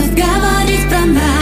разговорить про нас